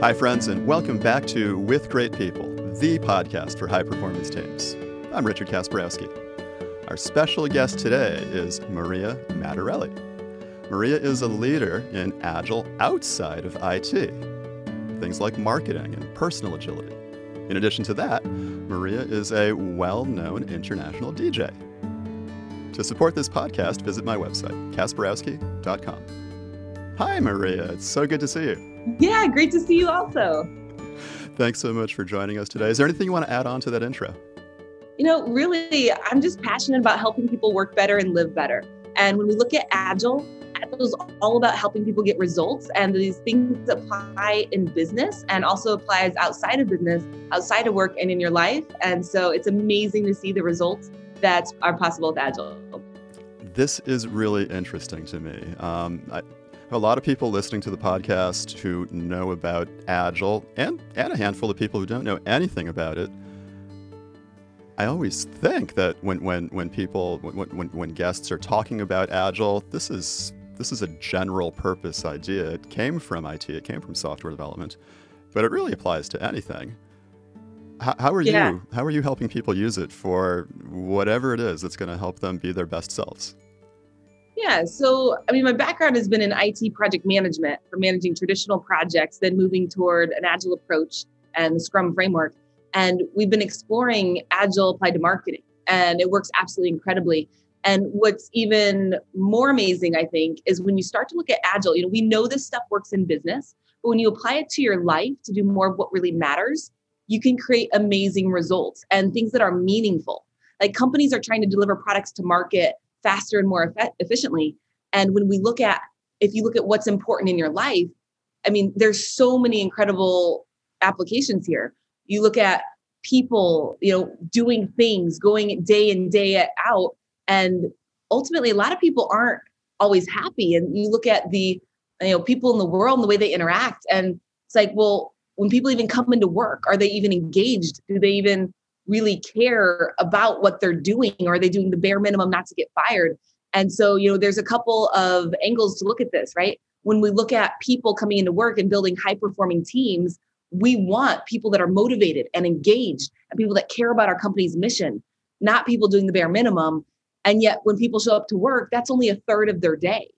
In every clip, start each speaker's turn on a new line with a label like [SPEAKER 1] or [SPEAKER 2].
[SPEAKER 1] Hi, friends, and welcome back to With Great People, the podcast for high performance teams. I'm Richard Kasparowski. Our special guest today is Maria Matarelli. Maria is a leader in Agile outside of IT, things like marketing and personal agility. In addition to that, Maria is a well known international DJ. To support this podcast, visit my website, kasparowski.com. Hi, Maria. It's so good to see you.
[SPEAKER 2] Yeah, great to see you also.
[SPEAKER 1] Thanks so much for joining us today. Is there anything you want to add on to that intro?
[SPEAKER 2] You know, really, I'm just passionate about helping people work better and live better. And when we look at Agile, Agile is all about helping people get results. And these things apply in business and also applies outside of business, outside of work, and in your life. And so it's amazing to see the results that are possible with Agile.
[SPEAKER 1] This is really interesting to me. Um, I, a lot of people listening to the podcast who know about Agile, and, and a handful of people who don't know anything about it. I always think that when, when, when people, when, when, when guests are talking about Agile, this is, this is a general purpose idea. It came from IT, it came from software development, but it really applies to anything. How, how are yeah. you? How are you helping people use it for whatever it is that's going to help them be their best selves?
[SPEAKER 2] Yeah, so I mean, my background has been in IT project management for managing traditional projects, then moving toward an agile approach and the Scrum framework. And we've been exploring agile applied to marketing, and it works absolutely incredibly. And what's even more amazing, I think, is when you start to look at agile, you know, we know this stuff works in business, but when you apply it to your life to do more of what really matters, you can create amazing results and things that are meaningful. Like companies are trying to deliver products to market faster and more eff- efficiently. And when we look at, if you look at what's important in your life, I mean, there's so many incredible applications here. You look at people, you know, doing things, going day in, day out. And ultimately, a lot of people aren't always happy. And you look at the, you know, people in the world and the way they interact. And it's like, well, when people even come into work, are they even engaged? Do they even really care about what they're doing or are they doing the bare minimum not to get fired? And so you know there's a couple of angles to look at this right? When we look at people coming into work and building high performing teams we want people that are motivated and engaged and people that care about our company's mission not people doing the bare minimum. And yet when people show up to work that's only a third of their day.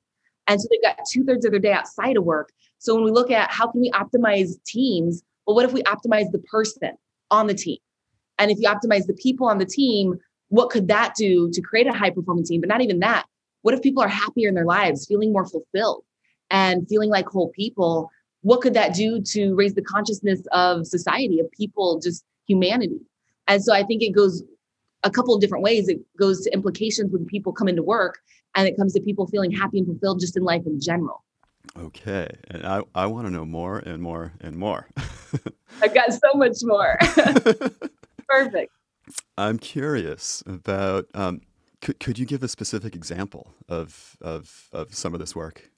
[SPEAKER 2] And so they've got two thirds of their day outside of work. So when we look at how can we optimize teams well what if we optimize the person on the team and if you optimize the people on the team, what could that do to create a high performing team? But not even that. What if people are happier in their lives, feeling more fulfilled and feeling like whole people? What could that do to raise the consciousness of society, of people, just humanity? And so I think it goes a couple of different ways. It goes to implications when people come into work, and it comes to people feeling happy and fulfilled just in life in general.
[SPEAKER 1] Okay. And I, I want to know more and more and more.
[SPEAKER 2] I've got so much more. Perfect.
[SPEAKER 1] I'm curious about. Um, could, could you give a specific example of, of of some of this work?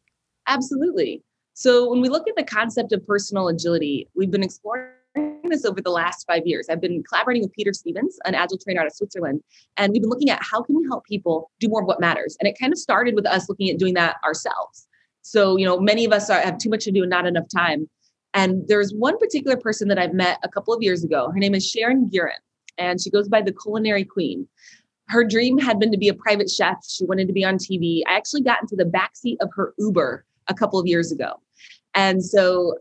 [SPEAKER 2] Absolutely. So when we look at the concept of personal agility, we've been exploring this over the last five years. I've been collaborating with Peter Stevens, an agile trainer out of Switzerland, and we've been looking at how can we help people do more of what matters. And it kind of started with us looking at doing that ourselves. So you know, many of us are, have too much to do and not enough time. And there's one particular person that I've met a couple of years ago. Her name is Sharon Guerin, and she goes by the Culinary Queen. Her dream had been to be a private chef. She wanted to be on TV. I actually got into the backseat of her Uber a couple of years ago. And so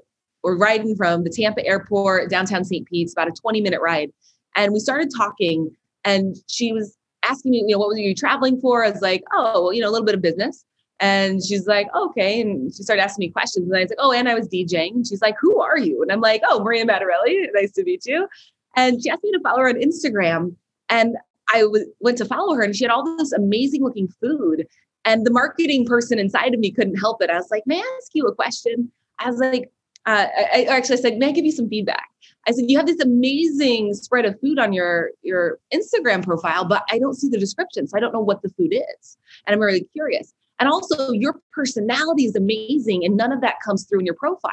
[SPEAKER 2] we're riding from the Tampa airport, downtown St. Pete, about a 20 minute ride. And we started talking, and she was asking me, you know, what were you traveling for? I was like, oh, you know, a little bit of business. And she's like, okay. And she started asking me questions. And I was like, oh, and I was DJing. And she's like, who are you? And I'm like, oh, Maria Matarelli. Nice to meet you. And she asked me to follow her on Instagram. And I w- went to follow her and she had all this amazing looking food. And the marketing person inside of me couldn't help it. I was like, may I ask you a question? I was like, uh, I, I actually said, may I give you some feedback? I said, you have this amazing spread of food on your, your Instagram profile, but I don't see the description. So I don't know what the food is. And I'm really curious. And also, your personality is amazing, and none of that comes through in your profile.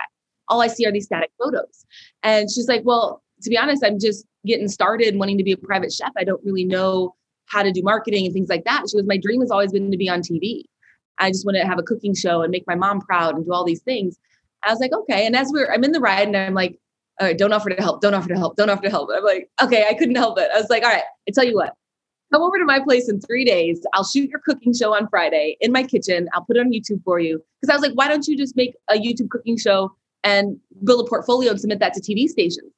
[SPEAKER 2] All I see are these static photos. And she's like, Well, to be honest, I'm just getting started wanting to be a private chef. I don't really know how to do marketing and things like that. She goes, My dream has always been to be on TV. I just want to have a cooking show and make my mom proud and do all these things. I was like, okay. And as we're, I'm in the ride and I'm like, all right, don't offer to help, don't offer to help, don't offer to help. I'm like, okay, I couldn't help it. I was like, all right, I tell you what, come over to my place in three days. I'll shoot your cooking show on Friday in my kitchen. I'll put it on YouTube for you. Because I was like, why don't you just make a YouTube cooking show and build a portfolio and submit that to TV stations?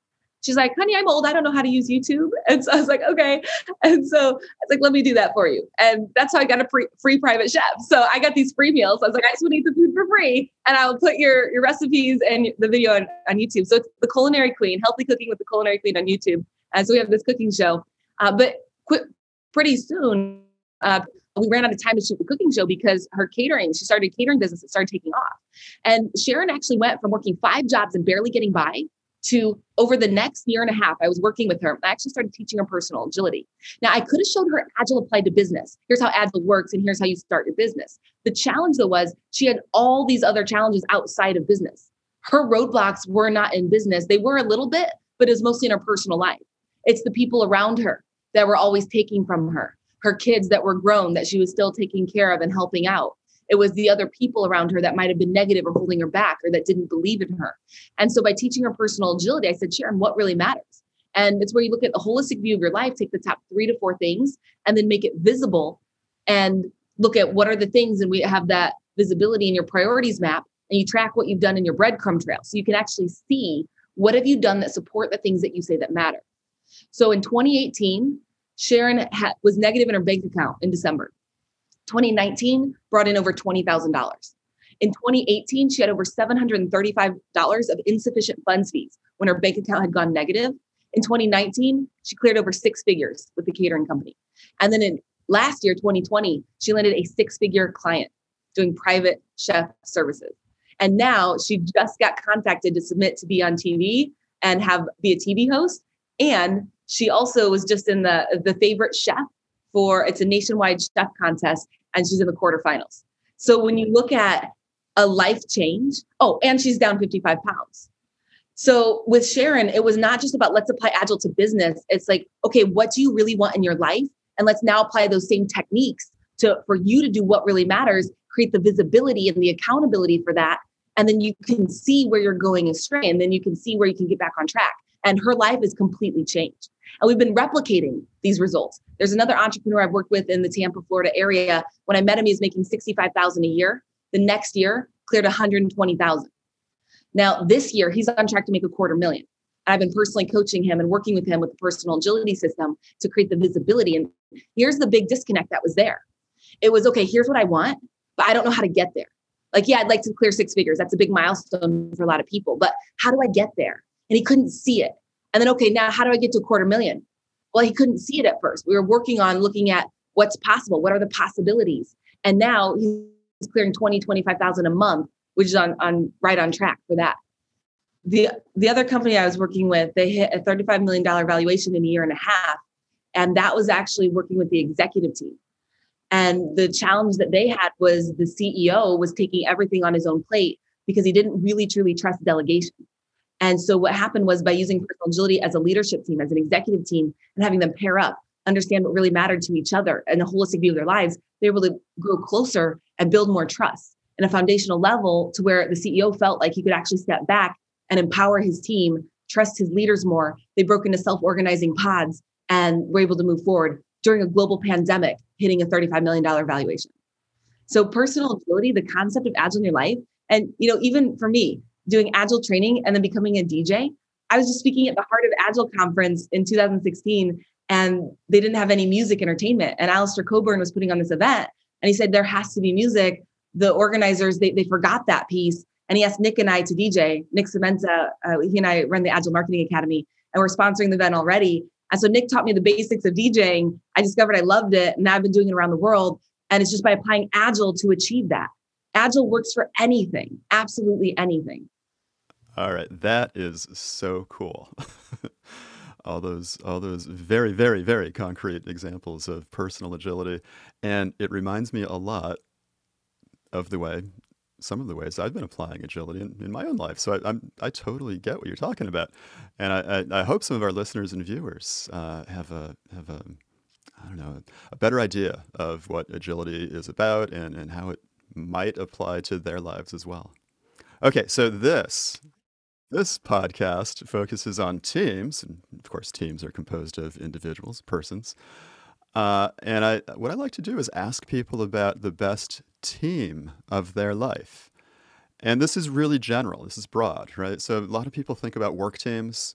[SPEAKER 2] She's like, honey, I'm old. I don't know how to use YouTube. And so I was like, okay. And so I was like, let me do that for you. And that's how I got a free, free private chef. So I got these free meals. I was like, I just want to eat the food for free. And I'll put your, your recipes and the video on, on YouTube. So it's the Culinary Queen, Healthy Cooking with the Culinary Queen on YouTube. And so we have this cooking show. Uh, but quick, pretty soon, uh, we ran out of time to shoot the cooking show because her catering, she started a catering business that started taking off. And Sharon actually went from working five jobs and barely getting by to over the next year and a half, I was working with her. I actually started teaching her personal agility. Now, I could have showed her Agile applied to business. Here's how Agile works, and here's how you start your business. The challenge, though, was she had all these other challenges outside of business. Her roadblocks were not in business, they were a little bit, but it was mostly in her personal life. It's the people around her that were always taking from her, her kids that were grown that she was still taking care of and helping out. It was the other people around her that might have been negative or holding her back or that didn't believe in her. And so by teaching her personal agility, I said, Sharon, what really matters? And it's where you look at the holistic view of your life, take the top three to four things, and then make it visible and look at what are the things. And we have that visibility in your priorities map and you track what you've done in your breadcrumb trail. So you can actually see what have you done that support the things that you say that matter. So in 2018, Sharon had, was negative in her bank account in December. 2019 brought in over $20,000. In 2018, she had over $735 of insufficient funds fees when her bank account had gone negative. In 2019, she cleared over six figures with the catering company. And then in last year, 2020, she landed a six figure client doing private chef services. And now she just got contacted to submit to be on TV and have be a TV host. And she also was just in the the favorite chef for it's a nationwide chef contest and she's in the quarterfinals. So when you look at a life change, oh, and she's down 55 pounds. So with Sharon, it was not just about let's apply agile to business. It's like, okay, what do you really want in your life? And let's now apply those same techniques to for you to do what really matters, create the visibility and the accountability for that. And then you can see where you're going astray, and then you can see where you can get back on track. And her life is completely changed. And we've been replicating these results. There's another entrepreneur I've worked with in the Tampa, Florida area. When I met him, he was making 65,000 a year. The next year, cleared 120,000. Now, this year, he's on track to make a quarter million. I've been personally coaching him and working with him with the personal agility system to create the visibility. And here's the big disconnect that was there. It was okay, here's what I want, but I don't know how to get there. Like, yeah, I'd like to clear six figures. That's a big milestone for a lot of people, but how do I get there? And he couldn't see it. And then, okay, now how do I get to a quarter million? Well, he couldn't see it at first. We were working on looking at what's possible. What are the possibilities? And now he's clearing 20, 25,000 a month, which is on, on right on track for that. The, the other company I was working with, they hit a $35 million valuation in a year and a half. And that was actually working with the executive team. And the challenge that they had was the CEO was taking everything on his own plate because he didn't really truly trust delegation. And so what happened was by using personal agility as a leadership team, as an executive team, and having them pair up, understand what really mattered to each other and a holistic view of their lives, they were able to grow closer and build more trust in a foundational level to where the CEO felt like he could actually step back and empower his team, trust his leaders more. They broke into self-organizing pods and were able to move forward during a global pandemic, hitting a $35 million valuation. So personal agility, the concept of agile in your life, and you know, even for me, doing agile training and then becoming a DJ. I was just speaking at the Heart of Agile conference in 2016 and they didn't have any music entertainment. And Alistair Cockburn was putting on this event and he said there has to be music. The organizers, they, they forgot that piece. And he asked Nick and I to DJ. Nick Semenza, uh, he and I run the Agile Marketing Academy and we're sponsoring the event already. And so Nick taught me the basics of DJing. I discovered I loved it. And I've been doing it around the world. And it's just by applying Agile to achieve that. Agile works for anything, absolutely anything.
[SPEAKER 1] All right, that is so cool. all those all those very very very concrete examples of personal agility and it reminds me a lot of the way some of the ways I've been applying agility in, in my own life. So I, am I totally get what you're talking about, and I, I, I hope some of our listeners and viewers uh, have a have a I don't know a better idea of what agility is about and and how it might apply to their lives as well. Okay, so this this podcast focuses on teams, and of course, teams are composed of individuals, persons. Uh, and I, what I like to do is ask people about the best team of their life. And this is really general. This is broad, right? So a lot of people think about work teams,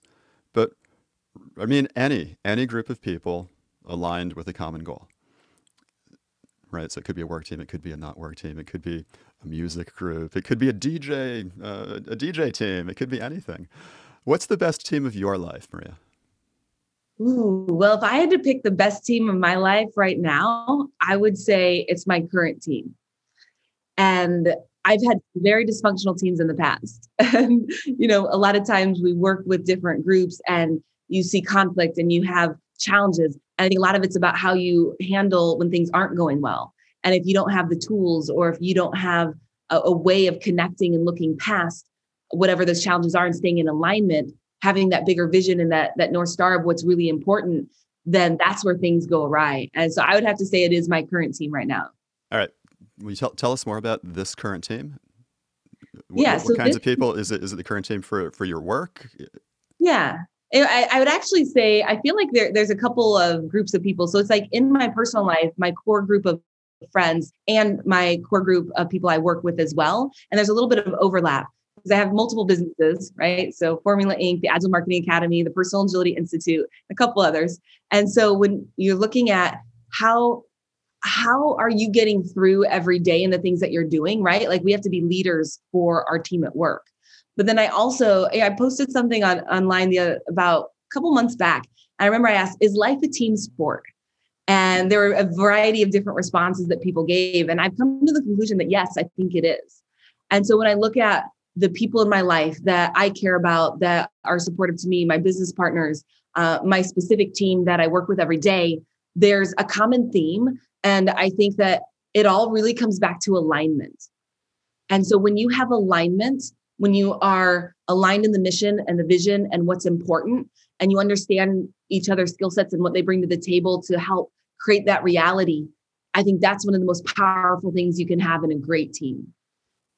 [SPEAKER 1] but I mean any any group of people aligned with a common goal. Right? So it could be a work team, it could be a not work team, it could be a music group. It could be a DJ, uh, a DJ team. It could be anything. What's the best team of your life, Maria?
[SPEAKER 2] Ooh, well, if I had to pick the best team of my life right now, I would say it's my current team. And I've had very dysfunctional teams in the past. and, you know, a lot of times we work with different groups and you see conflict and you have challenges. And I think a lot of it's about how you handle when things aren't going well. And if you don't have the tools or if you don't have a, a way of connecting and looking past whatever those challenges are and staying in alignment, having that bigger vision and that that north star of what's really important, then that's where things go awry. And so I would have to say it is my current team right now.
[SPEAKER 1] All right. Will you tell, tell us more about this current team? What,
[SPEAKER 2] yeah.
[SPEAKER 1] What,
[SPEAKER 2] so
[SPEAKER 1] kinds
[SPEAKER 2] this,
[SPEAKER 1] of people is it? Is it the current team for for your work?
[SPEAKER 2] Yeah. Eh, I, I would actually say I feel like there, there's a couple of groups of people. So it's like in my personal life, my core group of friends and my core group of people I work with as well. And there's a little bit of overlap because I have multiple businesses, right? So Formula Ink., the Agile Marketing Academy, the Personal Agility Institute, a couple others. And so when you're looking at how how are you getting through every day and the things that you're doing, right? Like we have to be leaders for our team at work. But then I also I posted something on online the about a couple months back. I remember I asked, "Is life a team sport?" And there were a variety of different responses that people gave. And I've come to the conclusion that yes, I think it is. And so when I look at the people in my life that I care about, that are supportive to me, my business partners, uh, my specific team that I work with every day, there's a common theme. And I think that it all really comes back to alignment. And so when you have alignment, when you are aligned in the mission and the vision and what's important, and you understand each other's skill sets and what they bring to the table to help create that reality, I think that's one of the most powerful things you can have in a great team.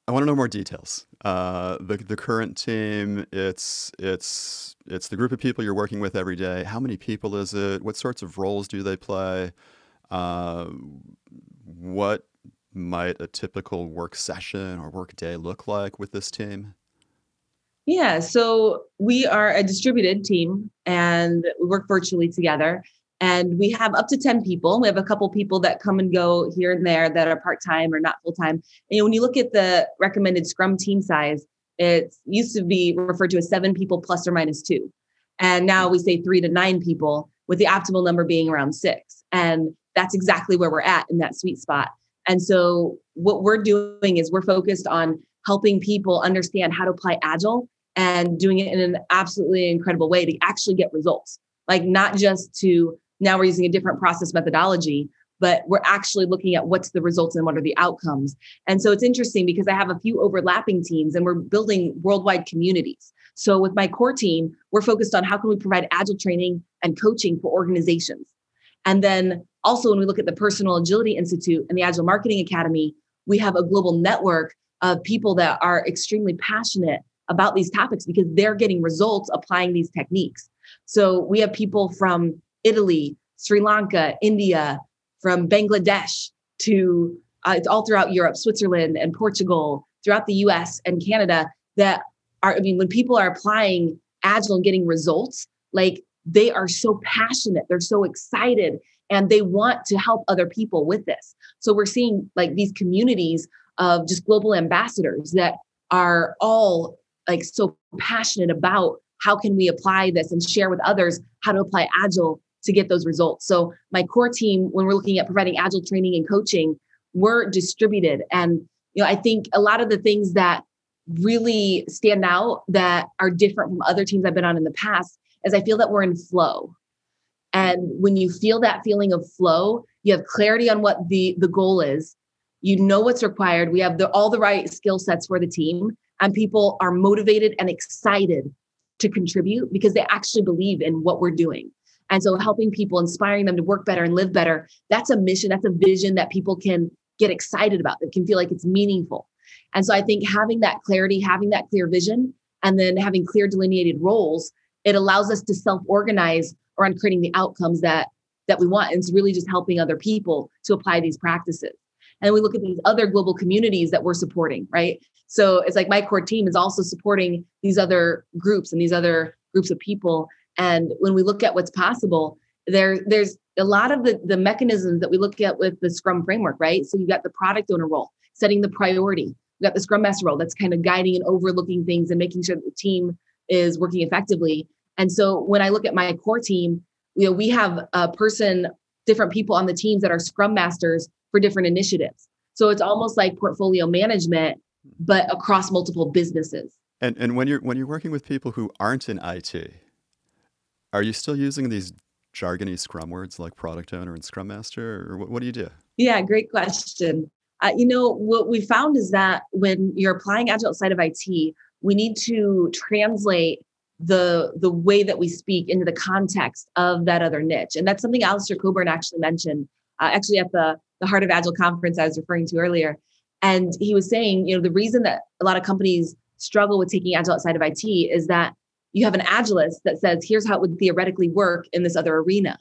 [SPEAKER 1] I want to know more details. Uh, the the current team, it's it's it's the group of people you're working with every day. How many people is it? What sorts of roles do they play? Uh, what might a typical work session or work day look like with this team?
[SPEAKER 2] Yeah, so we are a distributed team and we work virtually together. And we have up to 10 people. We have a couple people that come and go here and there that are part time or not full time. And when you look at the recommended Scrum team size, it used to be referred to as seven people plus or minus two. And now we say three to nine people, with the optimal number being around six. And that's exactly where we're at in that sweet spot. And so, what we're doing is we're focused on helping people understand how to apply Agile and doing it in an absolutely incredible way to actually get results. Like, not just to now we're using a different process methodology, but we're actually looking at what's the results and what are the outcomes. And so it's interesting because I have a few overlapping teams and we're building worldwide communities. So with my core team, we're focused on how can we provide agile training and coaching for organizations. And then also when we look at the Personal Agility Institute and the Agile Marketing Academy, we have a global network of people that are extremely passionate about these topics because they're getting results applying these techniques. So we have people from Italy, Sri Lanka, India, from Bangladesh to uh, it's all throughout Europe, Switzerland, and Portugal, throughout the US and Canada that are, I mean, when people are applying Agile and getting results, like they are so passionate, they're so excited, and they want to help other people with this. So we're seeing like these communities of just global ambassadors that are all like so passionate about how can we apply this and share with others how to apply agile to get those results. So my core team, when we're looking at providing agile training and coaching, we're distributed. And you know, I think a lot of the things that really stand out that are different from other teams I've been on in the past is I feel that we're in flow. And when you feel that feeling of flow, you have clarity on what the the goal is. You know what's required. We have the, all the right skill sets for the team, and people are motivated and excited to contribute because they actually believe in what we're doing. And so helping people, inspiring them to work better and live better, that's a mission, that's a vision that people can get excited about, that can feel like it's meaningful. And so I think having that clarity, having that clear vision, and then having clear delineated roles, it allows us to self-organize around creating the outcomes that that we want. And it's really just helping other people to apply these practices. And we look at these other global communities that we're supporting, right? So it's like my core team is also supporting these other groups and these other groups of people. And when we look at what's possible, there there's a lot of the, the mechanisms that we look at with the Scrum framework, right? So you got the product owner role, setting the priority. You got the Scrum Master role that's kind of guiding and overlooking things and making sure that the team is working effectively. And so when I look at my core team, you know, we have a person, different people on the teams that are Scrum Masters for different initiatives. So it's almost like portfolio management, but across multiple businesses.
[SPEAKER 1] And and when you're when you're working with people who aren't in IT, are you still using these jargony Scrum words like product owner and Scrum Master, or what, what do you do?
[SPEAKER 2] Yeah, great question. Uh, you know, what we found is that when you're applying Agile outside of IT, we need to translate the the way that we speak into the context of that other niche, and that's something Alistair Cockburn actually mentioned, uh, actually at the the Heart of Agile conference I was referring to earlier, and he was saying, you know, the reason that a lot of companies struggle with taking Agile outside of IT is that you have an agilist that says, here's how it would theoretically work in this other arena.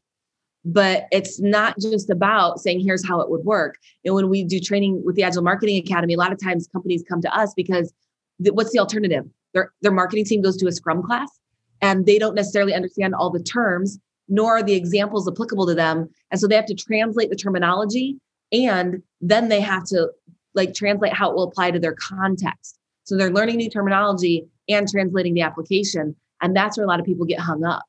[SPEAKER 2] But it's not just about saying, here's how it would work. And when we do training with the Agile Marketing Academy, a lot of times companies come to us because th- what's the alternative? Their, their marketing team goes to a Scrum class and they don't necessarily understand all the terms, nor are the examples applicable to them. And so they have to translate the terminology and then they have to like translate how it will apply to their context. So they're learning new terminology and translating the application. And that's where a lot of people get hung up.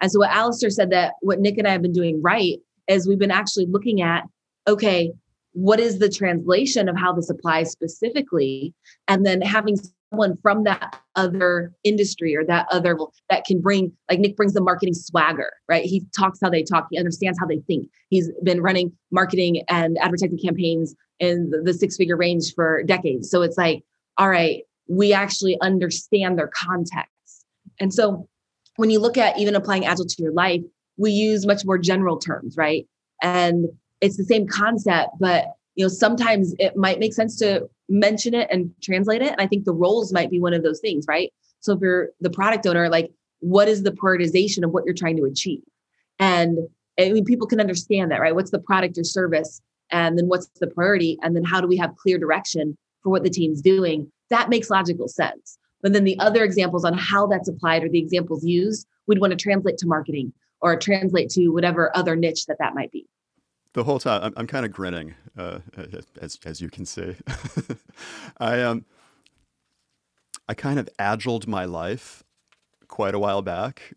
[SPEAKER 2] And so what Alistair said that what Nick and I have been doing right is we've been actually looking at, okay, what is the translation of how this applies specifically? And then having someone from that other industry or that other that can bring like Nick brings the marketing swagger, right? He talks how they talk, he understands how they think. He's been running marketing and advertising campaigns in the six figure range for decades. So it's like, all right, we actually understand their context. And so when you look at even applying agile to your life, we use much more general terms, right? And it's the same concept, but you know, sometimes it might make sense to mention it and translate it. And I think the roles might be one of those things, right? So if you're the product owner, like what is the prioritization of what you're trying to achieve? And I mean, people can understand that, right? What's the product or service? And then what's the priority? And then how do we have clear direction for what the team's doing? That makes logical sense. But then the other examples on how that's applied or the examples used, we'd want to translate to marketing or translate to whatever other niche that that might be
[SPEAKER 1] the whole time I'm, I'm kind of grinning, uh, as as you can see. I um, I kind of agiled my life quite a while back.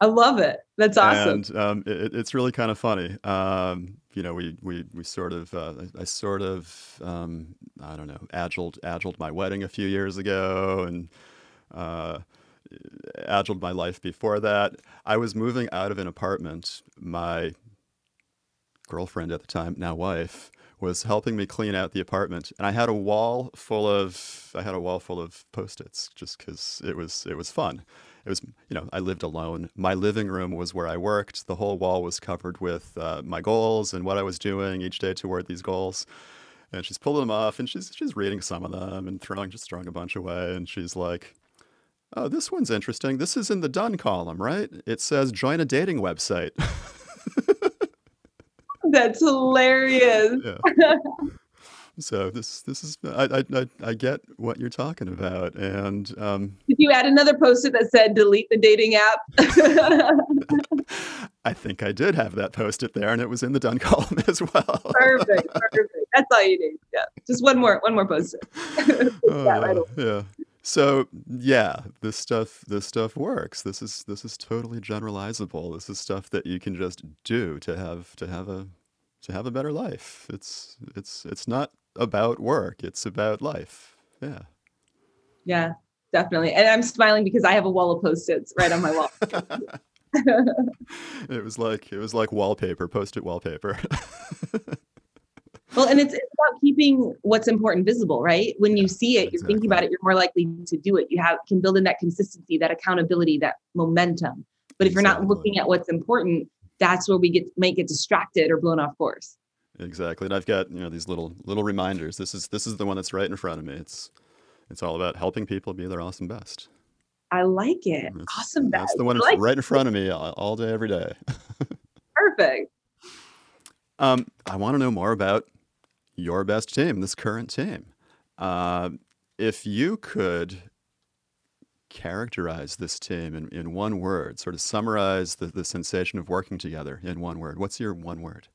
[SPEAKER 2] I love it. That's awesome.
[SPEAKER 1] And um, it, it's really kind of funny. Um, you know, we we we sort of uh, I, I, sort of um, I don't know agiled agiled my wedding a few years ago and. Uh, agiled my life before that. I was moving out of an apartment. My girlfriend at the time, now wife, was helping me clean out the apartment, and I had a wall full of I had a wall full of post-its just because it was it was fun. It was you know I lived alone. My living room was where I worked. The whole wall was covered with uh, my goals and what I was doing each day toward these goals. And she's pulling them off, and she's she's reading some of them and throwing just throwing a bunch away, and she's like. Oh, this one's interesting. This is in the done column, right? It says join a dating website.
[SPEAKER 2] That's hilarious. Yeah.
[SPEAKER 1] so this this is I, I I get what you're talking about, and um,
[SPEAKER 2] did you add another post-it that said delete the dating
[SPEAKER 1] app? I think I did have that post-it there, and it was in the done column as well.
[SPEAKER 2] perfect, perfect. That's all you need. Yeah, just one more one more post-it.
[SPEAKER 1] right yeah. So yeah, this stuff this stuff works. This is this is totally generalizable. This is stuff that you can just do to have to have a to have a better life. It's it's it's not about work. It's about life. Yeah.
[SPEAKER 2] Yeah, definitely. And I'm smiling because I have a wall of post-its right on my wall.
[SPEAKER 1] it was like it was like wallpaper, post-it wallpaper.
[SPEAKER 2] well, and it's, it's about keeping what's important visible, right? When you see it, you're thinking about it, you're more likely to do it. You have can build in that consistency, that accountability, that momentum. But if you're not looking at what's important, that's where we get might get distracted or blown off course.
[SPEAKER 1] exactly. And I've got you know these little little reminders. This is this is the one that's right in front of me. It's it's all about helping people be their awesome best.
[SPEAKER 2] I like it.
[SPEAKER 1] That's,
[SPEAKER 2] awesome best.
[SPEAKER 1] That's the one
[SPEAKER 2] like
[SPEAKER 1] right in front of me all, all day, every day.
[SPEAKER 2] Perfect.
[SPEAKER 1] Um, I want to know more about your best team, this current team. Uh, if you could characterize this team in, in one word, sort of summarize the, the sensation of working together in one word, what's your one word?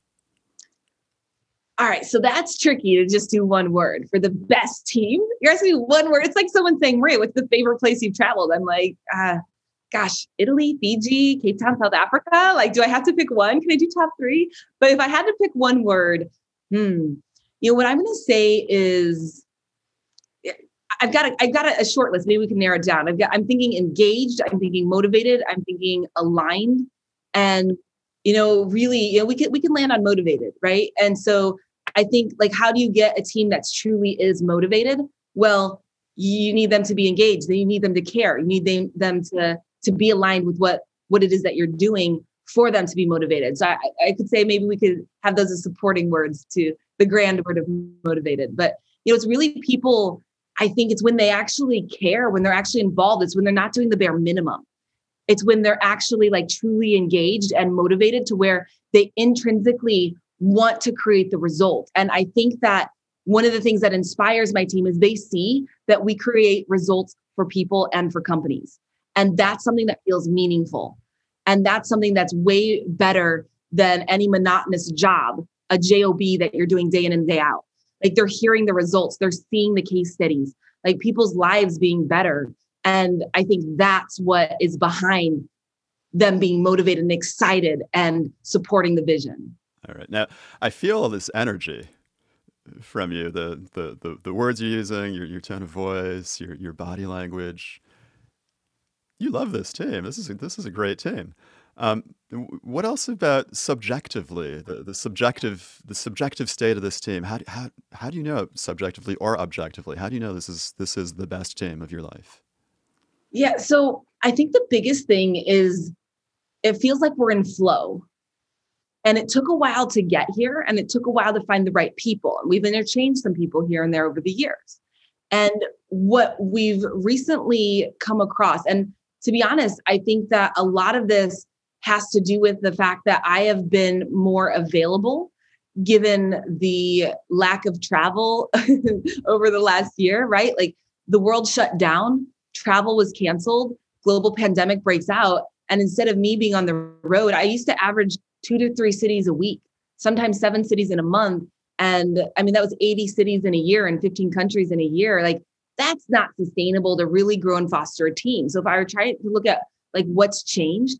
[SPEAKER 2] All right, so that's tricky to just do one word for the best team. You're asking me one word. It's like someone saying, Maria, what's the favorite place you've traveled? I'm like, uh, gosh, Italy, Fiji, Cape Town, South Africa. Like, do I have to pick one? Can I do top three? But if I had to pick one word, hmm, you know, what I'm going to say is I've got a, I've got a, a short list. Maybe we can narrow it down. I've got, I'm thinking engaged. I'm thinking motivated. I'm thinking aligned. And, you know, really, you know, we can, we can land on motivated, right? And so I think like, how do you get a team that's truly is motivated? Well, you need them to be engaged. Then you need them to care. You need them, them to, to be aligned with what, what it is that you're doing for them to be motivated. So I, I could say maybe we could have those as supporting words to the grand word of motivated. But you know, it's really people I think it's when they actually care, when they're actually involved, it's when they're not doing the bare minimum. It's when they're actually like truly engaged and motivated to where they intrinsically want to create the result. And I think that one of the things that inspires my team is they see that we create results for people and for companies. And that's something that feels meaningful. And that's something that's way better than any monotonous job, a job that you're doing day in and day out. Like they're hearing the results, they're seeing the case studies, like people's lives being better. And I think that's what is behind them being motivated and excited and supporting the vision.
[SPEAKER 1] All right. Now, I feel this energy from you the, the, the, the words you're using, your, your tone of voice, your, your body language. You love this team. This is this is a great team. Um, what else about subjectively the, the subjective the subjective state of this team? How, how how do you know subjectively or objectively? How do you know this is this is the best team of your life?
[SPEAKER 2] Yeah, so I think the biggest thing is it feels like we're in flow. And it took a while to get here and it took a while to find the right people. And we've interchanged some people here and there over the years. And what we've recently come across, and to be honest, I think that a lot of this has to do with the fact that I have been more available given the lack of travel over the last year, right? Like the world shut down, travel was canceled, global pandemic breaks out. And instead of me being on the road, I used to average two to three cities a week, sometimes seven cities in a month. And I mean, that was 80 cities in a year and 15 countries in a year. Like that's not sustainable to really grow and foster a team. So if I were trying to look at like what's changed,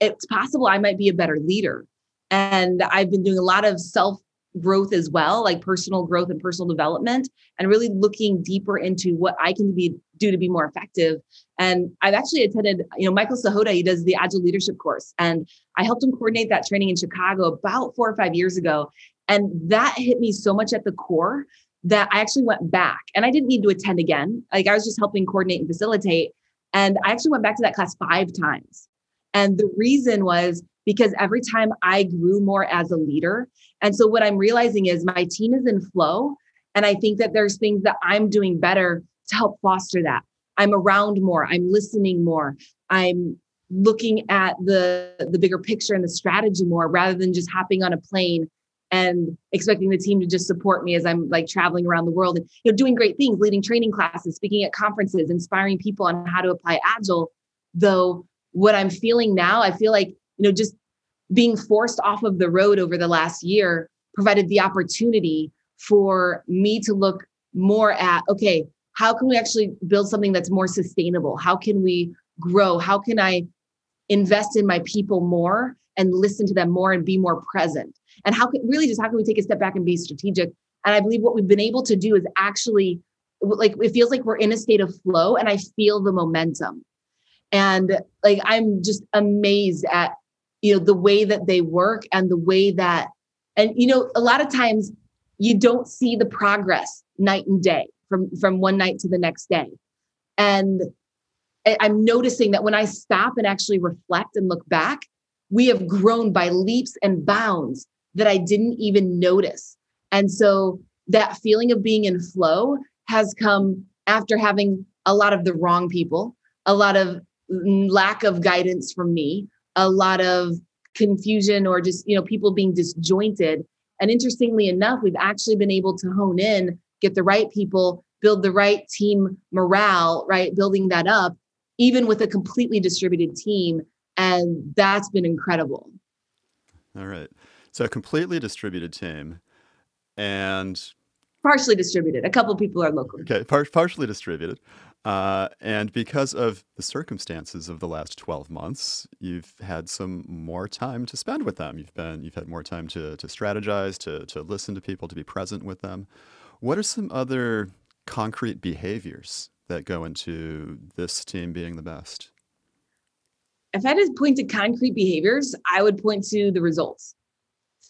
[SPEAKER 2] it's possible I might be a better leader. And I've been doing a lot of self growth as well, like personal growth and personal development, and really looking deeper into what I can be do to be more effective. And I've actually attended, you know, Michael Sahota, he does the Agile Leadership course, and I helped him coordinate that training in Chicago about four or five years ago. And that hit me so much at the core that I actually went back and I didn't need to attend again. Like I was just helping coordinate and facilitate. And I actually went back to that class five times. And the reason was because every time I grew more as a leader. And so what I'm realizing is my team is in flow. And I think that there's things that I'm doing better to help foster that. I'm around more, I'm listening more, I'm looking at the the bigger picture and the strategy more rather than just hopping on a plane and expecting the team to just support me as I'm like traveling around the world and you know doing great things, leading training classes, speaking at conferences, inspiring people on how to apply agile. Though what I'm feeling now, I feel like, you know, just being forced off of the road over the last year provided the opportunity for me to look more at, okay, how can we actually build something that's more sustainable? How can we grow? How can I invest in my people more and listen to them more and be more present? And how can really just how can we take a step back and be strategic? And I believe what we've been able to do is actually like it feels like we're in a state of flow and I feel the momentum. And like I'm just amazed at you know the way that they work and the way that and you know a lot of times you don't see the progress night and day from from one night to the next day. And I'm noticing that when I stop and actually reflect and look back, we have grown by leaps and bounds that I didn't even notice. And so that feeling of being in flow has come after having a lot of the wrong people, a lot of lack of guidance from me, a lot of confusion or just, you know, people being disjointed. And interestingly enough, we've actually been able to hone in, get the right people, build the right team morale, right? Building that up, even with a completely distributed team. And that's been incredible.
[SPEAKER 1] All right. So a completely distributed team and
[SPEAKER 2] partially distributed. A couple people are local.
[SPEAKER 1] Okay, par- partially distributed. Uh, and because of the circumstances of the last 12 months, you've had some more time to spend with them. You've been you've had more time to to strategize, to to listen to people, to be present with them. What are some other concrete behaviors that go into this team being the best?
[SPEAKER 2] If I had to point to concrete behaviors, I would point to the results.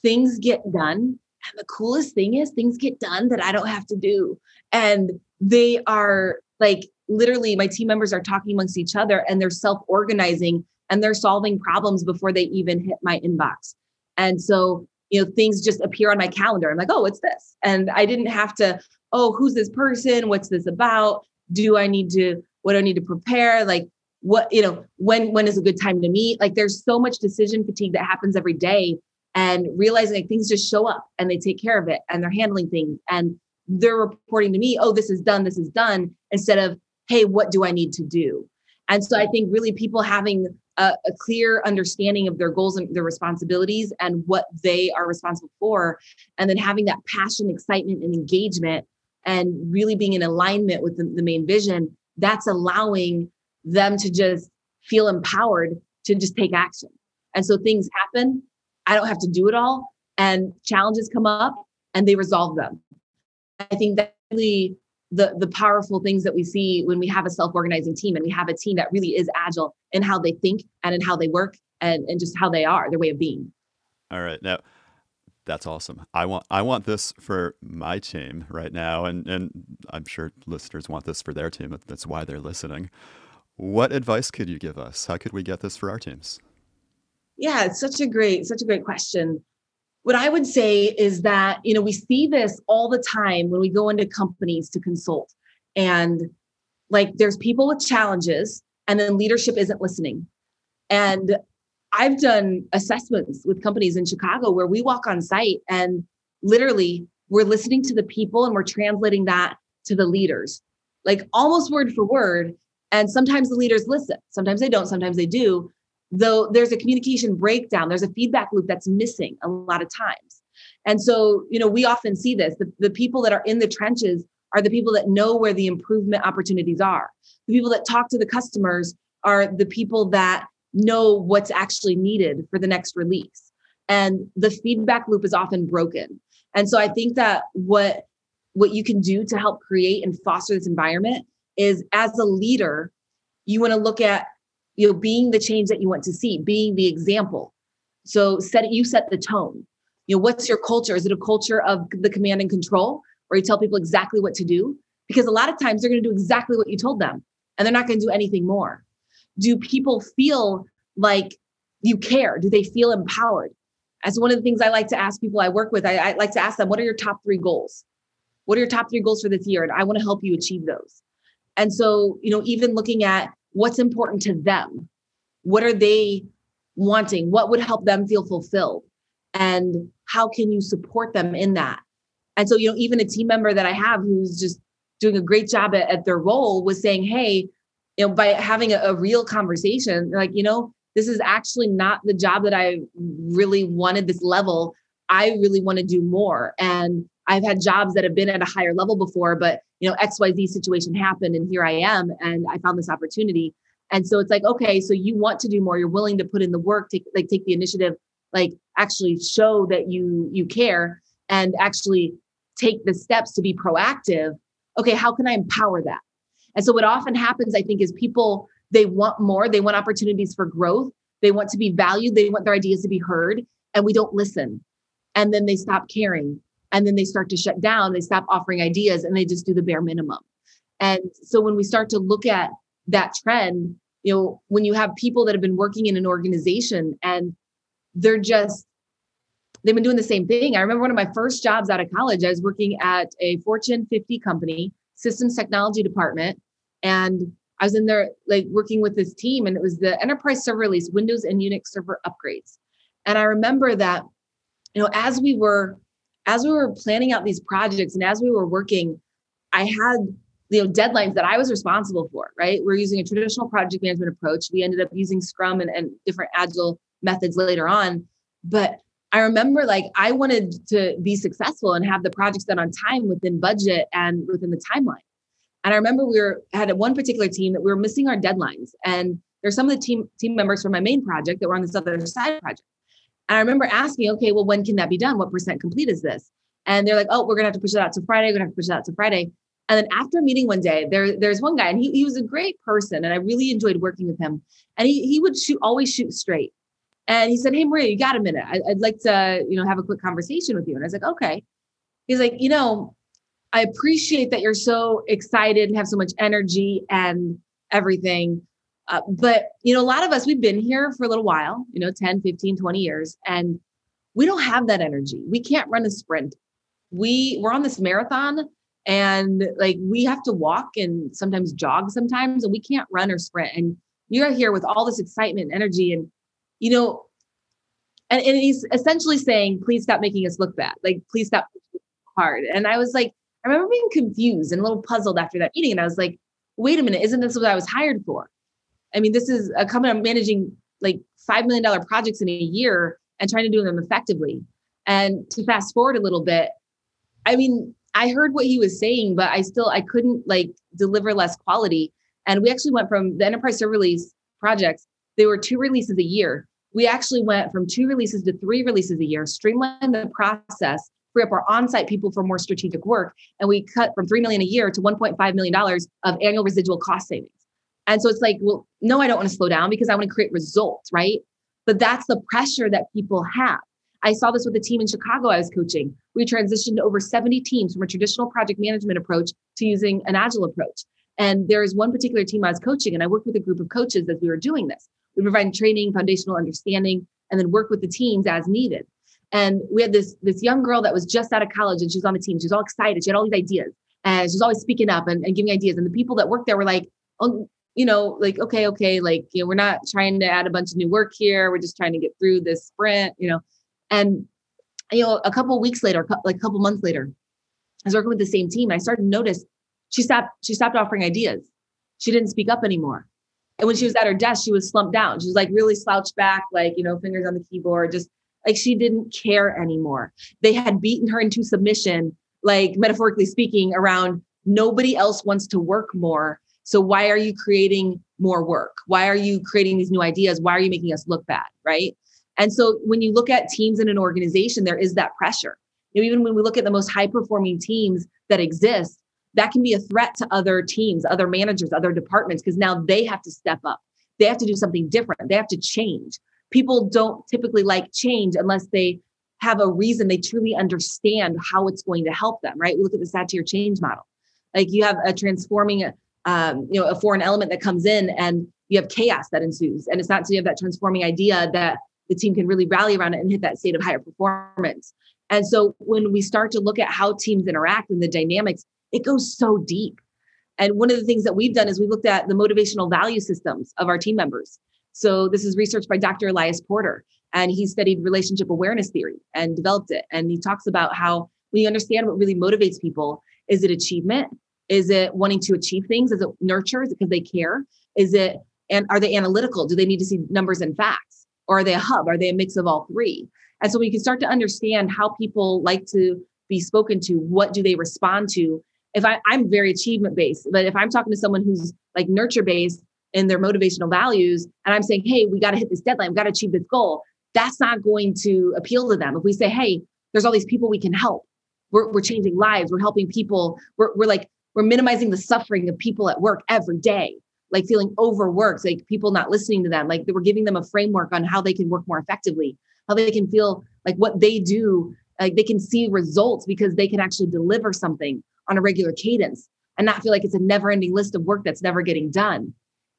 [SPEAKER 2] Things get done. And the coolest thing is things get done that I don't have to do. And they are like literally my team members are talking amongst each other and they're self-organizing and they're solving problems before they even hit my inbox. And so, you know, things just appear on my calendar. I'm like, oh, it's this. And I didn't have to, oh, who's this person? What's this about? Do I need to, what do I need to prepare? Like, what, you know, when when is a good time to meet? Like there's so much decision fatigue that happens every day. And realizing like things just show up and they take care of it and they're handling things and they're reporting to me, oh, this is done, this is done, instead of, hey, what do I need to do? And so I think really people having a, a, clear understanding of their goals and their responsibilities and what they are responsible for, and then having that passion, excitement, and engagement, and really being in alignment with the, the main vision, that's allowing them to just feel empowered to just take action. And so things happen. I don't have to do it all. And challenges come up and they resolve them. I think that really the the powerful things that we see when we have a self-organizing team and we have a team that really is agile in how they think and in how they work and, and just how they are, their way of being.
[SPEAKER 1] All right. Now that's awesome. I want I want this for my team right now and and I'm sure listeners want this for their team. That's why they're listening. What advice could you give us? How could we get this for our teams?
[SPEAKER 2] Yeah, it's such a great such a great question what I would say is that, you know, we see this all the time when we go into companies to consult. And like there's people with challenges and then leadership isn't listening. And I've done assessments with companies in Chicago where we walk on site and literally we're listening to the people and we're translating that to the leaders, like almost word for word. And sometimes the leaders listen, sometimes they don't, sometimes they do though there's a communication breakdown there's a feedback loop that's missing a lot of times. And so you know we often see this the, the people that are in the trenches are the people that know where the improvement opportunities are. The people that talk to the customers are the people that know what's actually needed for the next release. And the feedback loop is often broken. And so i think that what what you can do to help create and foster this environment is as a leader you want to look at you know being the change that you want to see being the example. So set you set the tone. You know what's your culture? Is it a culture of the command and control or you tell people exactly what to do? Because a lot of times they're going to do exactly what you told them and they're not going to do anything more. Do people feel like you care? Do they feel empowered? As one of the things i like to ask people i work with. I, I like to ask them what are your top three goals? What are your top three goals for this year? And i want to help you achieve those. And so you know even looking at what's important to them? What are they wanting? What would help them feel fulfilled? And how can you support them in that? And so you know even a team member that i have who's just doing a great job at, at their role was saying hey you know by having a, a real conversation like you know this is actually not the job that i really wanted this level i really want to do more. And i've had jobs that have been at a higher level before but you know xyz situation happened and here i am and i found this opportunity. And so it's like okay so you want to do more. You're willing to put in the work take like take the initiative like actually show that you you care and actually take the steps to be proactive. Okay how can i empower that? And so what often happens i think is people they want more. They want opportunities for growth. They want to be valued. They want their ideas to be heard and we don't listen and then they stop caring and then they start to shut down they stop offering ideas and they just do the bare minimum and so when we start to look at that trend you know when you have people that have been working in an organization and they're just they've been doing the same thing. I remember one of my first jobs out of college, I was working at a Fortune 50 company, systems technology department. And I was in there like working with this team, and it was the enterprise server release, Windows and Unix server upgrades. And I remember that, you know, as we were as we were planning out these projects and as we were working, I had you know deadlines that I was responsible for, right? We're using a traditional project management approach. We ended up using Scrum and, and different agile methods later on. But I remember like I wanted to be successful and have the projects done on time within budget and within the timeline. And I remember we were had one particular team that we were missing our deadlines. And there's some of the team team members from my main project that were on this other side project. And I remember asking, okay, well, when can that be done? What percent complete is this? And they're like, oh, we're gonna have to push it out to Friday. We're gonna have to push it out to Friday. And then after a meeting one day, there, there's one guy, and he, he was a great person, and I really enjoyed working with him. And he, he would shoot always shoot straight. And he said, Hey Maria, you got a minute. I, would like to, you know, have a quick conversation with you. And I was like, okay. He's like, you know, I appreciate that you're so excited and have so much energy and everything. Uh, but, you know, a lot of us, we've been here for a little while, you know, 10, 15, 20 years, and we don't have that energy. We can't run a sprint. We we're on this marathon and like we have to walk and sometimes jog sometimes and we can't run or sprint. And you're here with all this excitement and energy and you know, and, and he's essentially saying, please stop making us look bad. Like, please stop hard. And I was like, I remember being confused and a little puzzled after that meeting. And I was like, wait a minute, isn't this what I was hired for? I mean, this is a company I'm managing like $5 million projects in a year and trying to do them effectively. And to fast forward a little bit, I mean, I heard what he was saying, but I still I couldn't like deliver less quality. And we actually went from the enterprise server release projects, they were two releases a year we actually went from two releases to three releases a year, streamlined the process, free up our on-site people for more strategic work, and we cut from three million a year to 1.5 million dollars of annual residual cost savings. And so it's like, well, no, I don't want to slow down because I want to create results, right? But that's the pressure that people have. I saw this with a team in Chicago I was coaching. We transitioned over 70 teams from a traditional project management approach to using an agile approach. And there is one particular team I was coaching, and I worked with a group of coaches as we were doing this. We provide training, foundational understanding, and then work with the teams as needed. And we had this this young girl that was just out of college and she was on the team. She was all excited. She had all these ideas. And she was always speaking up and, and giving ideas. And the people that worked there were like, oh, you know, like, okay, okay, like, you know, we're not trying to add a bunch of new work here. We're just trying to get through this sprint, you know. And you know, a couple weeks later, like a couple months later, I was working with the same team. I started to notice she stopped, she stopped offering ideas. She didn't speak up anymore. And when she was at her desk, she was slumped down. She was like really slouched back, like, you know, fingers on the keyboard, just like she didn't care anymore. They had beaten her into submission, like metaphorically speaking, around nobody else wants to work more. So why are you creating more work? Why are you creating these new ideas? Why are you making us look bad? Right. And so when you look at teams in an organization, there is that pressure. You know, even when we look at the most high performing teams that exist, that can be a threat to other teams, other managers, other departments, because now they have to step up. They have to do something different. They have to change. People don't typically like change unless they have a reason they truly understand how it's going to help them, right? We look at the Satir change model. Like you have a transforming, um, you know, a foreign element that comes in and you have chaos that ensues. And it's not until you have that transforming idea that the team can really rally around it and hit that state of higher performance. And so when we start to look at how teams interact and the dynamics, it goes so deep. And one of the things that we've done is we looked at the motivational value systems of our team members. So this is research by Dr. Elias Porter, and he studied relationship awareness theory and developed it. And he talks about how when you understand what really motivates people, is it achievement? Is it wanting to achieve things? Is it nurture? Is it because they care? Is it and are they analytical? Do they need to see numbers and facts? Or are they a hub? Are they a mix of all three? And so we can start to understand how people like to be spoken to, what do they respond to, if I, I'm very achievement based, but if I'm talking to someone who's like nurture based in their motivational values, and I'm saying, hey, we got to hit this deadline, we got to achieve this goal, that's not going to appeal to them. If we say, hey, there's all these people we can help, we're, we're changing lives, we're helping people, we're, we're like, we're minimizing the suffering of people at work every day, like feeling overworked, like people not listening to them, like we're giving them a framework on how they can work more effectively, how they can feel like what they do, like they can see results because they can actually deliver something on a regular cadence and not feel like it's a never ending list of work that's never getting done.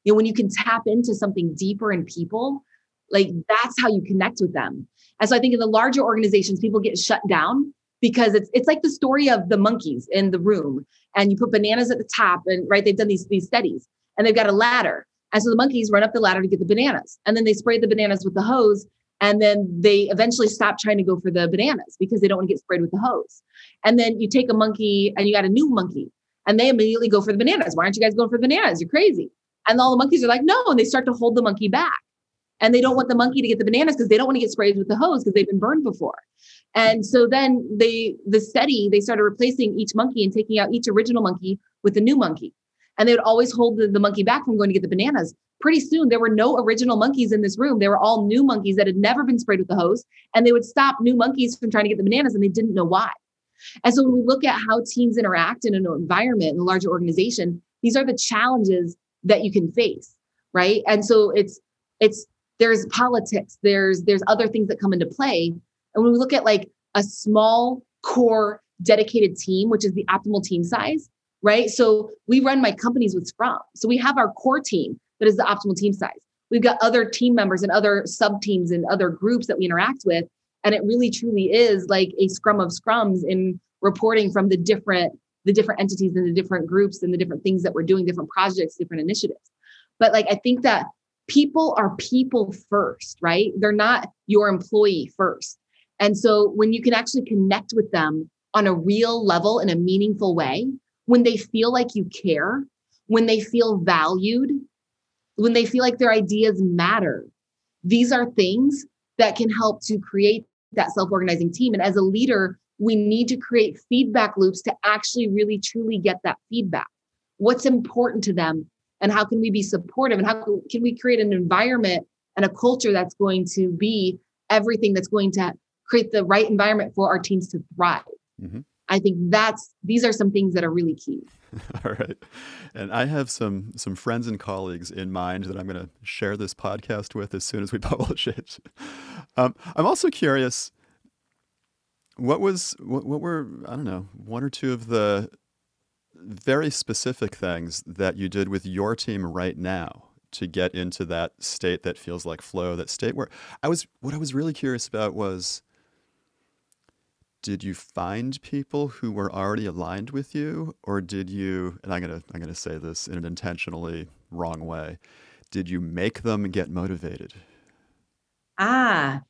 [SPEAKER 2] You know, when you can tap into something deeper in people, like that's how you connect with them. And so I think in the larger organizations, people get shut down because it's it's like the story of the monkeys in the room. And you put bananas at the top, and right, they've done these these studies, and they've got a ladder. And so the monkeys run up the ladder to get the bananas. And then they spray the bananas with the hose. And then they eventually stop trying to go for the bananas because they don't want to get sprayed with the hose. And then you take a monkey and you got a new monkey and they immediately go for the bananas. Why aren't you guys going for the bananas? You're crazy. And all the monkeys are like, no. And they start to hold the monkey back. And they don't want the monkey to get the bananas because they don't want to get sprayed with the hose because they've been burned before. And so then they, the study, they started replacing each monkey and taking out each original monkey with a new monkey. And they would always hold the, the monkey back from going to get the bananas. Pretty soon, there were no original monkeys in this room. They were all new monkeys that had never been sprayed with the hose. And they would stop new monkeys from trying to get the bananas and they didn't know why. And so when we look at how teams interact in an environment in a larger organization, these are the challenges that you can face, right? And so it's it's there's politics, there's there's other things that come into play. And when we look at like a small core dedicated team, which is the optimal team size, right? So we run my companies with Scrum. So we have our core team that is the optimal team size. We've got other team members and other sub teams and other groups that we interact with. And it really truly is like a scrum of scrums in reporting from the different the different entities and the different groups and the different things that we're doing, different projects, different initiatives. But like I think that people are people first, right? They're not your employee first. And so when you can actually connect with them on a real level in a meaningful way, when they feel like you care, when they feel valued, when they feel like their ideas matter, these are things that can help to create that self organizing team. And as a leader, we need to create feedback loops to actually really truly get that feedback. What's important to them? And how can we be supportive? And how can we create an environment and a culture that's going to be everything that's going to create the right environment for our teams to thrive? Mm-hmm. I think that's these are some things that are really key.
[SPEAKER 1] All right. And I have some some friends and colleagues in mind that I'm going to share this podcast with as soon as we publish it. Um, I'm also curious what was what, what were I don't know one or two of the very specific things that you did with your team right now to get into that state that feels like flow, that state where I was what I was really curious about was did you find people who were already aligned with you or did you and I'm going to I'm going to say this in an intentionally wrong way. Did you make them get motivated?
[SPEAKER 2] Ah.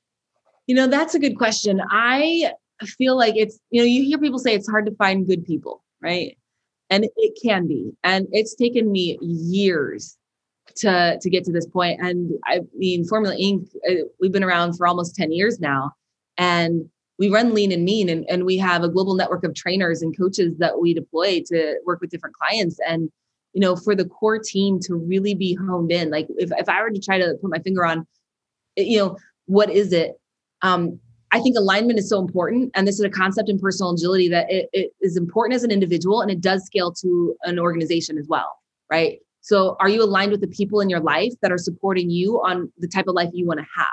[SPEAKER 2] You know, that's a good question. I feel like it's, you know, you hear people say it's hard to find good people, right? And it can be. And it's taken me years to to get to this point. And I mean, Formula Ink. Uh, we've been around for almost ten years now, and we run lean and mean, and, and we have a global network of trainers and coaches that we deploy to work with different clients. And you know, for the core team to really be honed in, like if if I were to try to put my finger on, you know, what is it? Um, I think alignment is so important. And this is a concept in personal agility that it, it is important as an individual and it does scale to an organization as well, right? So, are you aligned with the people in your life that are supporting you on the type of life you want to have?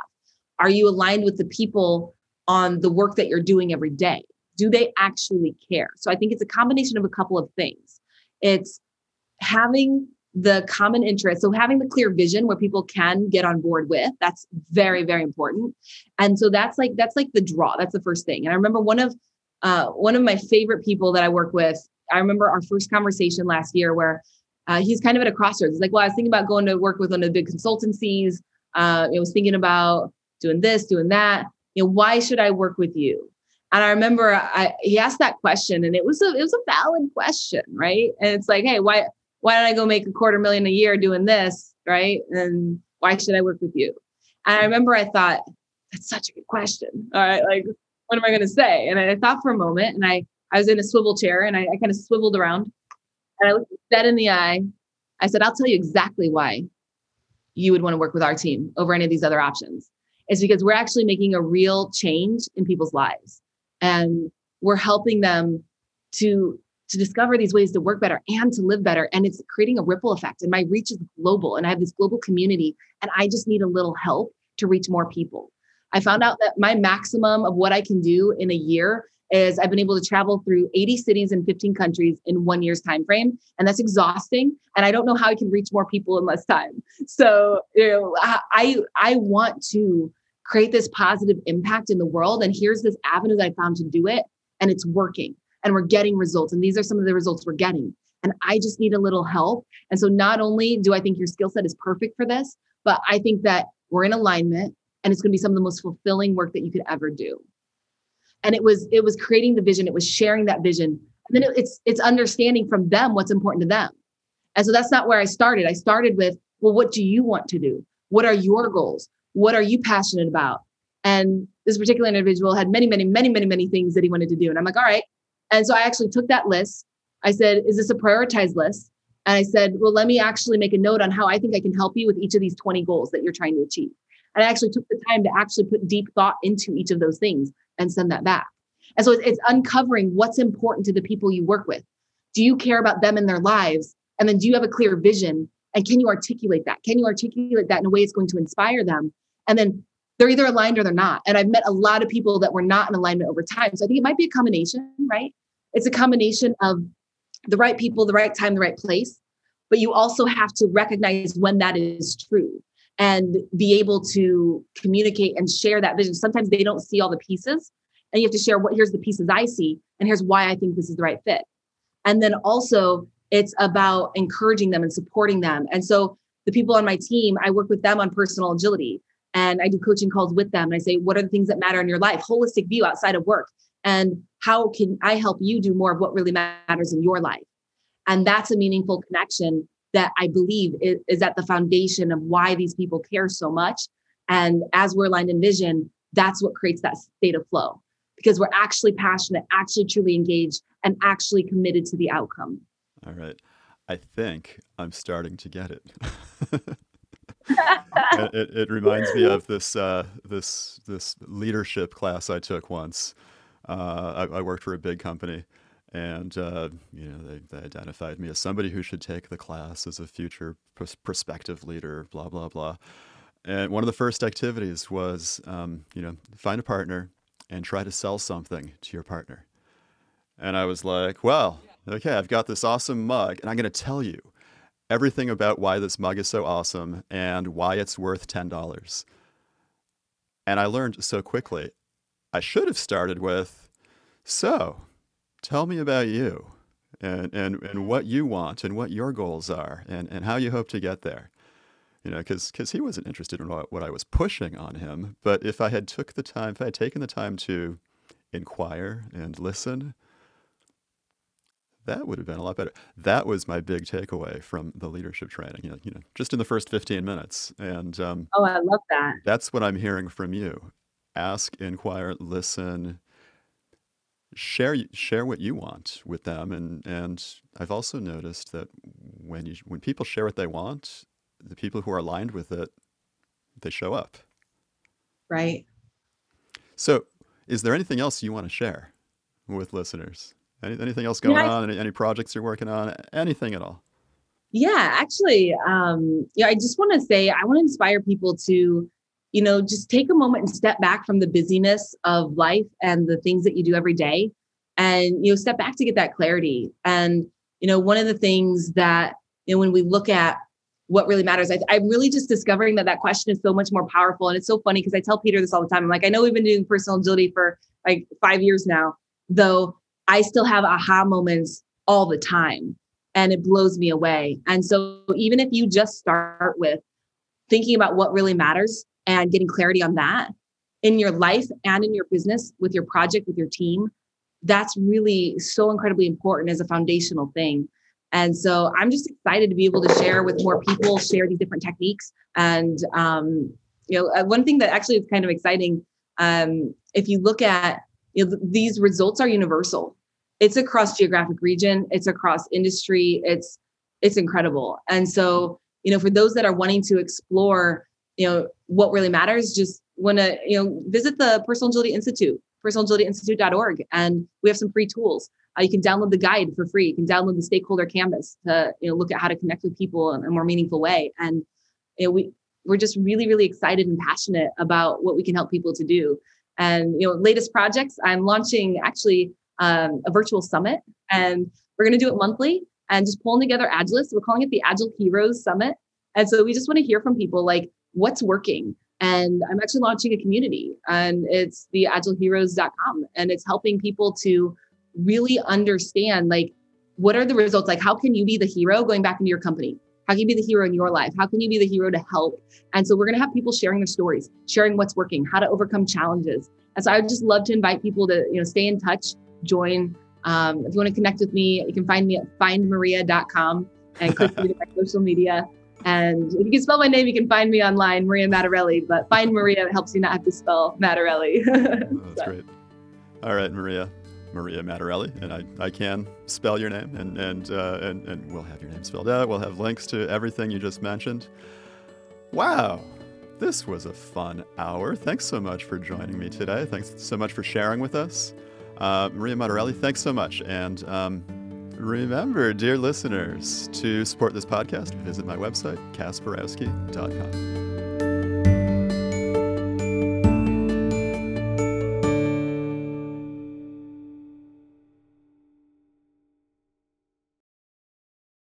[SPEAKER 2] Are you aligned with the people on the work that you're doing every day? Do they actually care? So, I think it's a combination of a couple of things. It's having the common interest. So having the clear vision where people can get on board with, that's very, very important. And so that's like that's like the draw. That's the first thing. And I remember one of uh, one of my favorite people that I work with. I remember our first conversation last year where uh, he's kind of at a crossroads. He's like, well, I was thinking about going to work with one of the big consultancies. Uh, I was thinking about doing this, doing that. You know, why should I work with you? And I remember I, he asked that question, and it was a it was a valid question, right? And it's like, hey, why why don't I go make a quarter million a year doing this? Right. And why should I work with you? And I remember I thought, that's such a good question. All right. Like, what am I going to say? And I thought for a moment and I, I was in a swivel chair and I, I kind of swiveled around and I looked dead in the eye. I said, I'll tell you exactly why you would want to work with our team over any of these other options. It's because we're actually making a real change in people's lives and we're helping them to to discover these ways to work better and to live better. And it's creating a ripple effect. And my reach is global. And I have this global community. And I just need a little help to reach more people. I found out that my maximum of what I can do in a year is I've been able to travel through 80 cities in 15 countries in one year's time frame. And that's exhausting. And I don't know how I can reach more people in less time. So, you know, I I want to create this positive impact in the world. And here's this avenue that I found to do it, and it's working, and we're getting results. And these are some of the results we're getting. And I just need a little help. And so, not only do I think your skill set is perfect for this, but I think that we're in alignment and it's going to be some of the most fulfilling work that you could ever do. And it was it was creating the vision, it was sharing that vision. And then it's it's understanding from them what's important to them. And so that's not where I started. I started with, well, what do you want to do? What are your goals? What are you passionate about? And this particular individual had many, many, many, many, many things that he wanted to do. And I'm like, all right. And so I actually took that list. I said, is this a prioritized list? And I said, well, let me actually make a note on how I think I can help you with each of these 20 goals that you're trying to achieve. And I actually took the time to actually put deep thought into each of those things and send that back. And so it's uncovering what's important to the people you work with. Do you care about them and their lives? And then do you have a clear vision? And can you articulate that? Can you articulate that in a way it's going to inspire them? And then they're either aligned or they're not. And I've met a lot of people that were not in alignment over time. So I think it might be a combination, right? It's a combination of the right people, the right time, the right place. But you also have to recognize when that is true and be able to communicate and share that vision. Sometimes they don't see all the pieces, and you have to share what here's the pieces I see, and here's why I think this is the right fit. And then also, it's about encouraging them and supporting them. And so, the people on my team, I work with them on personal agility and I do coaching calls with them. And I say, what are the things that matter in your life? Holistic view outside of work. And how can I help you do more of what really matters in your life? And that's a meaningful connection that I believe is, is at the foundation of why these people care so much. And as we're aligned in vision, that's what creates that state of flow because we're actually passionate, actually truly engaged, and actually committed to the outcome.
[SPEAKER 1] All right. I think I'm starting to get it. it, it, it, reminds me of this uh, this this leadership class I took once. Uh, I, I, worked for a big company, and uh, you know they, they identified me as somebody who should take the class as a future pros- prospective leader. Blah blah blah. And one of the first activities was, um, you know, find a partner and try to sell something to your partner. And I was like, well, okay, I've got this awesome mug, and I'm going to tell you everything about why this mug is so awesome and why it's worth $10. And I learned so quickly. I should have started with, so tell me about you and, and, and what you want and what your goals are and, and how you hope to get there. You know, because he wasn't interested in what, what I was pushing on him. But if I had took the time, if I had taken the time to inquire and listen, that would have been a lot better. That was my big takeaway from the leadership training. You know, you know just in the first 15 minutes. And um,
[SPEAKER 2] oh, I love that.
[SPEAKER 1] That's what I'm hearing from you. Ask, inquire, listen, share share what you want with them. And and I've also noticed that when you when people share what they want, the people who are aligned with it, they show up.
[SPEAKER 2] Right.
[SPEAKER 1] So, is there anything else you want to share with listeners? Any, anything else going on? Any, any, projects you're working on? Anything at all?
[SPEAKER 2] Yeah, actually, um, yeah, I just want to say I want to inspire people to, you know, just take a moment and step back from the busyness of life and the things that you do every day, and you know, step back to get that clarity. And you know, one of the things that you know when we look at what really matters. I, am really just discovering that that question is so much more powerful. And it's so funny because I tell Peter this all the time. I'm like, I know we've been doing personal agility for like five years now, though I still have aha moments all the time and it blows me away. And so even if you just start with thinking about what really matters and getting clarity on that in your life and in your business with your project with your team, that's really so incredibly important as a foundational thing. And so I'm just excited to be able to share with more people, share these different techniques. And um, you know, uh, one thing that actually is kind of exciting, um, if you look at you know, these results are universal it's across geographic region. It's across industry. It's it's incredible. And so you know for those that are wanting to explore you know what really matters just want to you know visit the personal agility institute personalagilityinstitute.org and we have some free tools. Uh, you can download the guide for free. You can download the stakeholder canvas to you know look at how to connect with people in a more meaningful way. And you know we we're just really really excited and passionate about what we can help people to do. And you know latest projects i'm launching actually um, a virtual summit, and we're going to do it monthly and just pulling together Agilists. We're calling it the Agile Heroes Summit. And so we just want to hear from people like, what's working? And I'm actually launching a community, and it's the agileheroes.com. And it's helping people to really understand like what are the results? Like, how can you be the hero going back into your company? How can you be the hero in your life? How can you be the hero to help? And so we're going to have people sharing their stories, sharing what's working, how to overcome challenges. And so I would just love to invite people to, you know, stay in touch, join. Um, if you want to connect with me, you can find me at findmaria.com and click through my social media. And if you can spell my name, you can find me online, Maria Matarelli. But find Maria helps you not have to spell Matarelli.
[SPEAKER 1] oh, that's so. great. All right, Maria. Maria Matarelli, and I, I can spell your name, and and, uh, and and we'll have your name spelled out. We'll have links to everything you just mentioned. Wow, this was a fun hour. Thanks so much for joining me today. Thanks so much for sharing with us, uh, Maria Matarelli. Thanks so much, and um, remember, dear listeners, to support this podcast, visit my website, kasperowski.com.